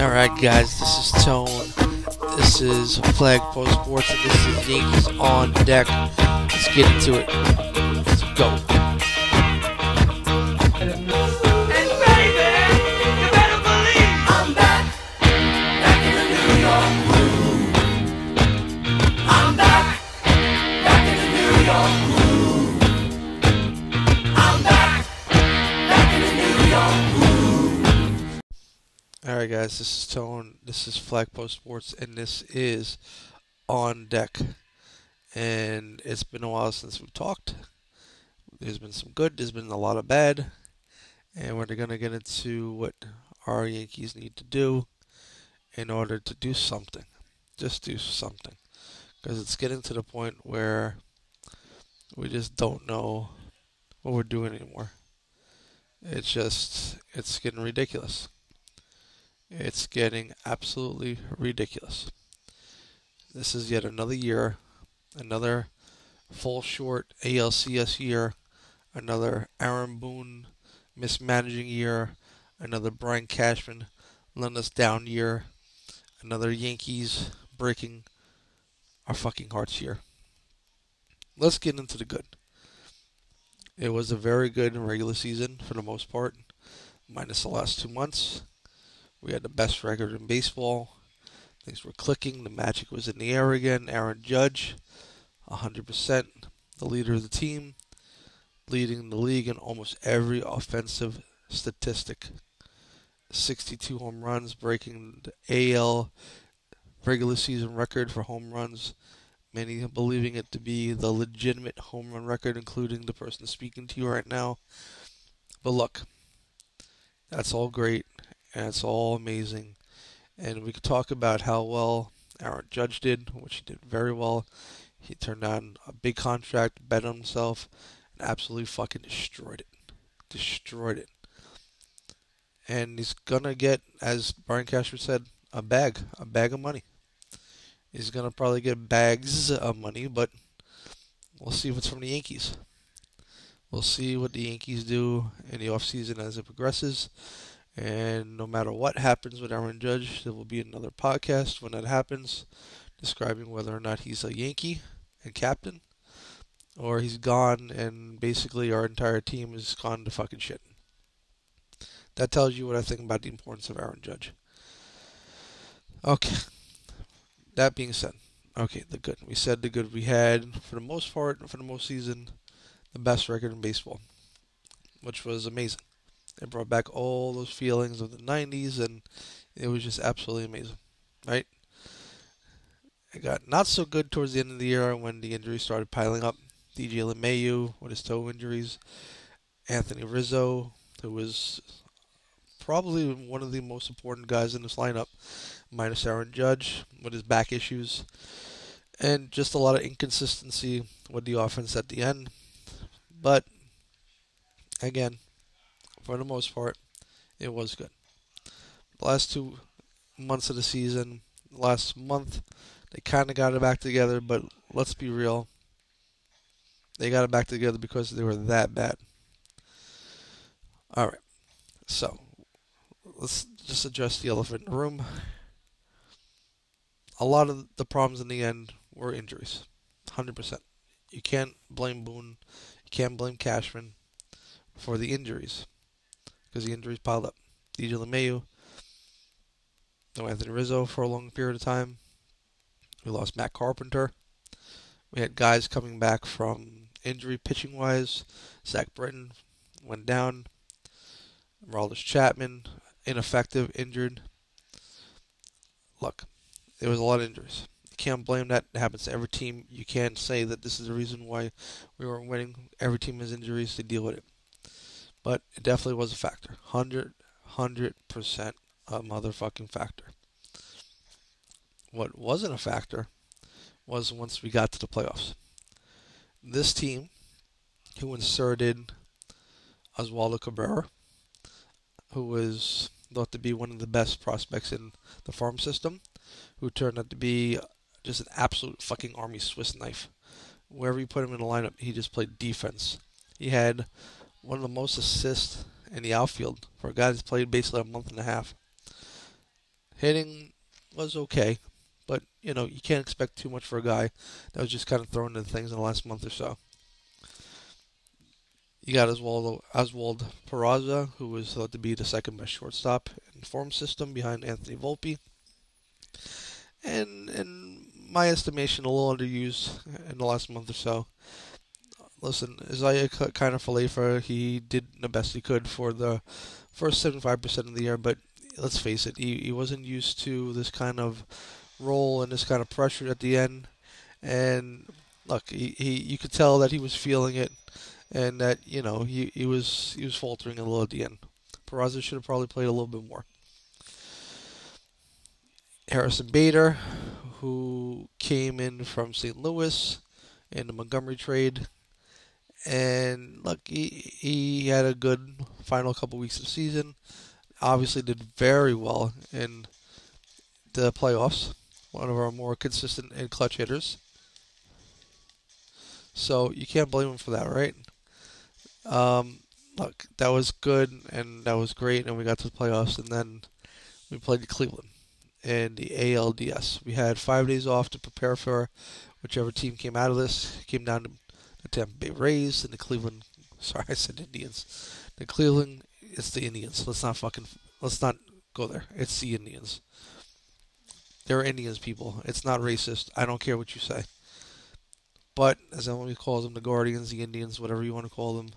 Alright, guys, this is Tone. This is Flagpost Sports, and this is Yankees on deck. Let's get into it. Alright, guys, this is Tone. This is Flagpost Sports, and this is on deck. And it's been a while since we've talked. There's been some good, there's been a lot of bad. And we're to get into what our Yankees need to do in order to do something. Just do something. Because it's getting to the point where we just don't know what we're doing anymore. It's just, it's getting ridiculous. It's getting absolutely ridiculous. This is yet another year, another full short ALCS year, another Aaron Boone mismanaging year, another Brian Cashman letting us down year, another Yankees breaking our fucking hearts year. Let's get into the good. It was a very good regular season for the most part, minus the last two months. We had the best record in baseball. Things were clicking. The magic was in the air again. Aaron Judge, 100%, the leader of the team, leading the league in almost every offensive statistic. 62 home runs, breaking the AL regular season record for home runs. Many believing it to be the legitimate home run record, including the person speaking to you right now. But look, that's all great and it's all amazing. And we could talk about how well Aaron Judge did, which he did very well. He turned down a big contract, bet on himself, and absolutely fucking destroyed it. Destroyed it. And he's gonna get, as Brian Cashman said, a bag, a bag of money. He's gonna probably get bags of money, but we'll see what's from the Yankees. We'll see what the Yankees do in the offseason as it progresses. And no matter what happens with Aaron Judge, there will be another podcast when that happens, describing whether or not he's a Yankee and captain, or he's gone and basically our entire team is gone to fucking shit. That tells you what I think about the importance of Aaron Judge. Okay. That being said, okay, the good. We said the good we had, for the most part, for the most season, the best record in baseball, which was amazing. It brought back all those feelings of the 90s, and it was just absolutely amazing, right? It got not so good towards the end of the year when the injuries started piling up. DJ LeMahieu with his toe injuries, Anthony Rizzo, who was probably one of the most important guys in this lineup, minus Aaron Judge with his back issues, and just a lot of inconsistency with the offense at the end. But again, for the most part, it was good. The last two months of the season, last month, they kind of got it back together, but let's be real. They got it back together because they were that bad. All right. So, let's just address the elephant in the room. A lot of the problems in the end were injuries. 100%. You can't blame Boone. You can't blame Cashman for the injuries because the injuries piled up. DJ LeMahieu, no Anthony Rizzo for a long period of time. We lost Matt Carpenter. We had guys coming back from injury pitching wise. Zach Britton went down. Roldis Chapman, ineffective, injured. Look, there was a lot of injuries. You can't blame that. It happens to every team. You can't say that this is the reason why we weren't winning. Every team has injuries to deal with it. But it definitely was a factor. 100, 100% a motherfucking factor. What wasn't a factor was once we got to the playoffs. This team, who inserted Oswaldo Cabrera, who was thought to be one of the best prospects in the farm system, who turned out to be just an absolute fucking army Swiss knife. Wherever you put him in the lineup, he just played defense. He had one of the most assists in the outfield for a guy that's played basically a month and a half. Hitting was okay, but you know you can't expect too much for a guy that was just kind of thrown into things in the last month or so. You got Oswaldo Oswald Peraza, who was thought to be the second best shortstop in form system behind Anthony Volpe, and in my estimation, a little underused in the last month or so. Listen, Isiah Kiner-Falefa, he did the best he could for the first 75% of the year, but let's face it, he, he wasn't used to this kind of role and this kind of pressure at the end. And look, he, he you could tell that he was feeling it, and that you know he, he was he was faltering a little at the end. Peraza should have probably played a little bit more. Harrison Bader, who came in from St. Louis in the Montgomery trade, and look, he he had a good final couple weeks of season. Obviously, did very well in the playoffs. One of our more consistent and clutch hitters. So you can't blame him for that, right? Um, look, that was good and that was great, and we got to the playoffs, and then we played Cleveland in the ALDS. We had five days off to prepare for whichever team came out of this. Came down to the Tampa Bay Rays and the Cleveland. Sorry, I said Indians. The Cleveland. It's the Indians. Let's not fucking. Let's not go there. It's the Indians. They're Indians, people. It's not racist. I don't care what you say. But as everyone calls them, the Guardians, the Indians, whatever you want to call them,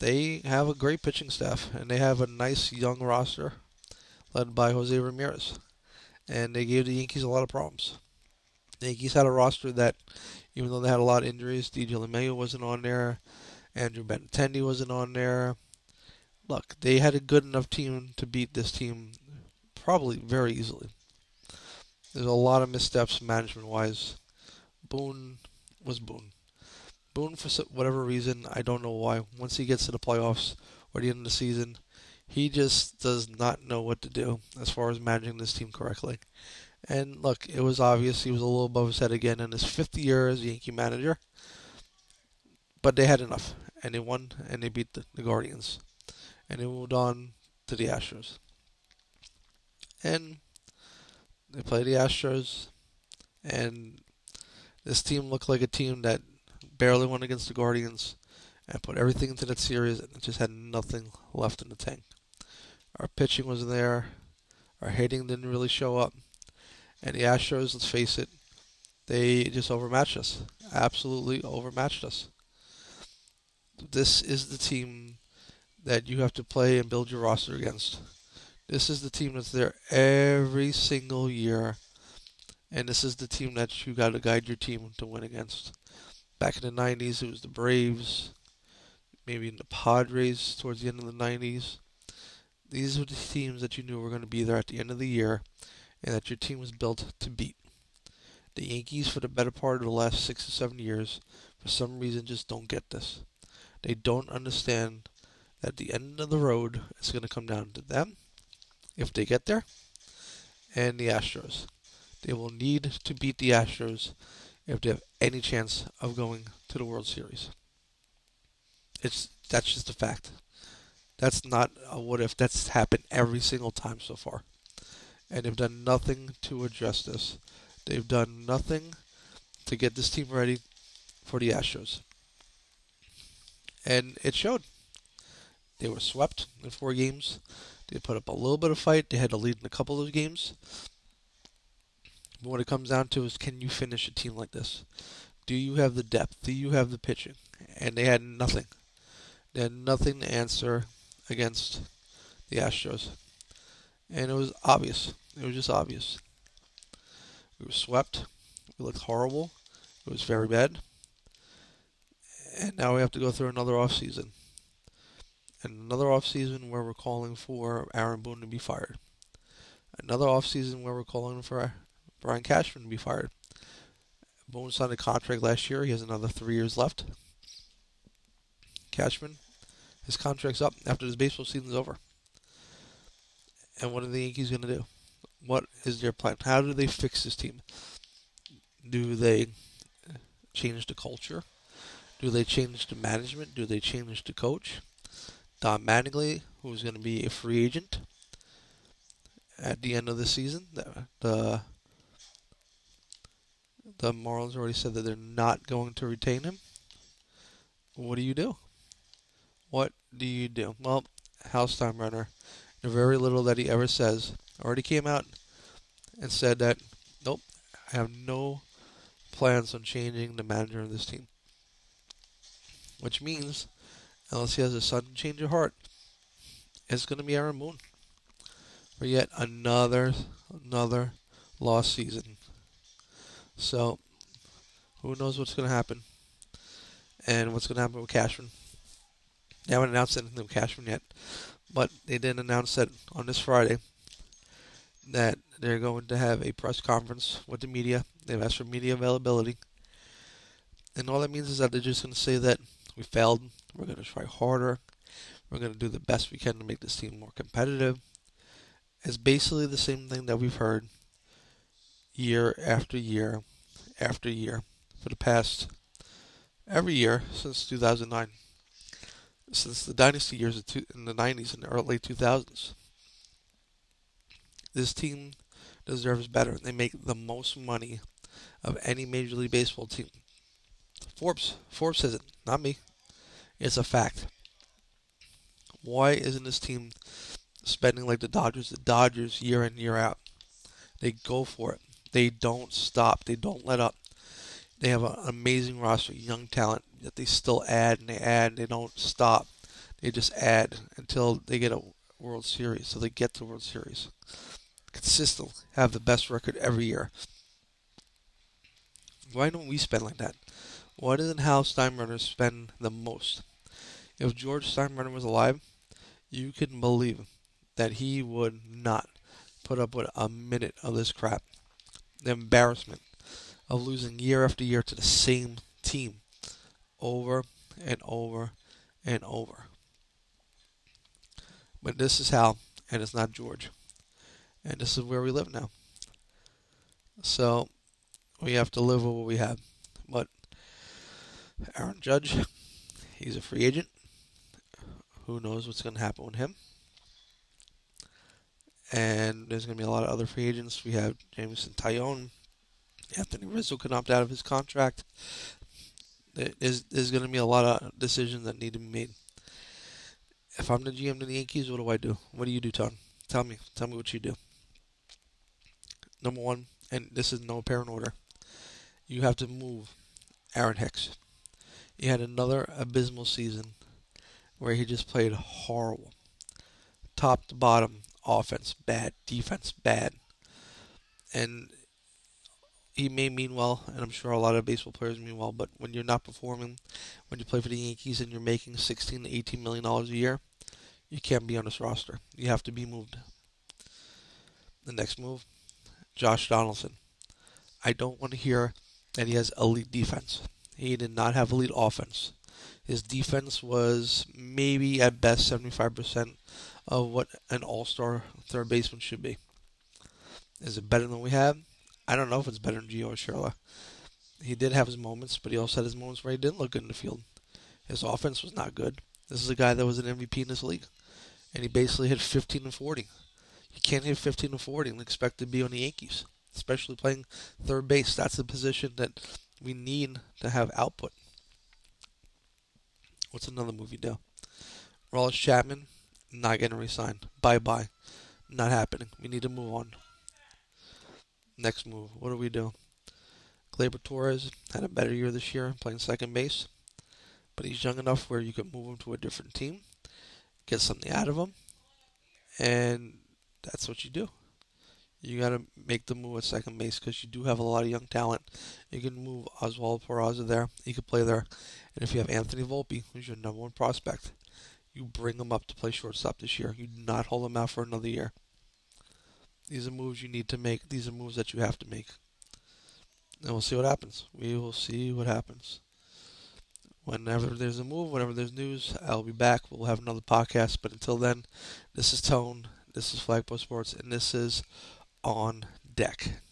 they have a great pitching staff and they have a nice young roster led by Jose Ramirez. And they gave the Yankees a lot of problems. The Yankees had a roster that, even though they had a lot of injuries, DJ LeMahieu wasn't on there, Andrew Benintendi wasn't on there. Look, they had a good enough team to beat this team probably very easily. There's a lot of missteps management wise. Boone was Boone. Boone, for whatever reason, I don't know why, once he gets to the playoffs or the end of the season, he just does not know what to do as far as managing this team correctly. And look, it was obvious he was a little above his head again in his fifth year as Yankee manager. But they had enough, and they won, and they beat the, the Guardians, and they moved on to the Astros. And they played the Astros, and this team looked like a team that barely won against the Guardians and put everything into that series and just had nothing left in the tank. Our pitching was there, our hitting didn't really show up, and the Astros, let's face it, they just overmatched us. Absolutely overmatched us. This is the team that you have to play and build your roster against. This is the team that's there every single year. And this is the team that you got to guide your team to win against. Back in the 90s, it was the Braves, maybe in the Padres towards the end of the 90s. These were the teams that you knew were going to be there at the end of the year and that your team was built to beat. The Yankees, for the better part of the last six or seven years, for some reason just don't get this. They don't understand that at the end of the road, it's going to come down to them if they get there, and the Astros. They will need to beat the Astros if they have any chance of going to the World Series. It's that's just a fact. That's not a what if. That's happened every single time so far, and they've done nothing to address this. They've done nothing to get this team ready for the Astros, and it showed. They were swept in four games. They put up a little bit of fight. They had to lead in a couple of games. But what it comes down to is can you finish a team like this? Do you have the depth? Do you have the pitching? And they had nothing. They had nothing to answer against the Astros. And it was obvious. It was just obvious. We were swept. We looked horrible. It was very bad. And now we have to go through another off season and another offseason where we're calling for Aaron Boone to be fired. Another offseason where we're calling for Brian Cashman to be fired. Boone signed a contract last year. He has another three years left. Cashman, his contract's up after this baseball season's over. And what are the Yankees going to do? What is their plan? How do they fix this team? Do they change the culture? Do they change the management? Do they change the coach? Don Mattingly, who's going to be a free agent, at the end of the season, the the, the Marlins already said that they're not going to retain him. What do you do? What do you do? Well, Hal Steinbrenner, the very little that he ever says, already came out and said that, nope, I have no plans on changing the manager of this team. Which means, unless he has a sudden change of heart, it's going to be Aaron Moon for yet another another lost season. So, who knows what's going to happen and what's going to happen with Cashman. They haven't announced anything with Cashman yet, but they did announce that on this Friday that they're going to have a press conference with the media. They've asked for media availability. And all that means is that they're just going to say that we failed. We're going to try harder. We're going to do the best we can to make this team more competitive. It's basically the same thing that we've heard year after year after year for the past every year since 2009, since the dynasty years in the 90s and the early 2000s. This team deserves better. They make the most money of any Major League Baseball team. Forbes, Forbes says it, not me. It's a fact. Why isn't this team spending like the Dodgers? The Dodgers year in year out, they go for it. They don't stop. They don't let up. They have an amazing roster, young talent that they still add and they add. And they don't stop. They just add until they get a World Series. So they get to World Series. Consistently have the best record every year. Why don't we spend like that? Why doesn't Hal Steinbrenner spend the most? If George Steinbrenner was alive, you can believe that he would not put up with a minute of this crap. The embarrassment of losing year after year to the same team over and over and over. But this is Hal, and it's not George. And this is where we live now. So we have to live with what we have. But Aaron Judge, he's a free agent. Who knows what's going to happen with him? And there's going to be a lot of other free agents. We have Jameson Taillon. Anthony Rizzo can opt out of his contract. There's, there's going to be a lot of decisions that need to be made. If I'm the GM of the Yankees, what do I do? What do you do, Tom? Tell me. Tell me what you do. Number one, and this is no apparent order, you have to move Aaron Hicks. He had another abysmal season where he just played horrible. Top to bottom, offense bad, defense bad. And he may mean well, and I'm sure a lot of baseball players mean well, but when you're not performing, when you play for the Yankees and you're making 16 to 18 million dollars a year, you can't be on this roster. You have to be moved. The next move, Josh Donaldson. I don't want to hear that he has elite defense. He did not have elite offense. His defense was maybe at best 75% of what an all star third baseman should be. Is it better than we have? I don't know if it's better than Gio Urshela. He did have his moments, but he also had his moments where he didn't look good in the field. His offense was not good. This is a guy that was an MVP in this league, and he basically hit 15 and 40. You can't hit 15 to 40 and expect to be on the Yankees, especially playing third base. That's the position that we need to have output. What's another movie do? Aroldis Chapman, not getting re-signed. Bye bye. Not happening. We need to move on. Next move. What do we do? Gleyber Torres had a better year this year playing second base, but he's young enough where you could move him to a different team, get something out of him, and that's what you do. You got to make the move at second base because you do have a lot of young talent. You can move Oswald Peraza there. He could play there. And if you have Anthony Volpe, who's your number one prospect, you bring him up to play shortstop this year. You do not hold him out for another year. These are moves you need to make. These are moves that you have to make. And we'll see what happens. We will see what happens. Whenever there's a move, whenever there's news, I'll be back. We'll have another podcast. But until then, this is Tone. This is Flagpost Sports, and this is On Deck.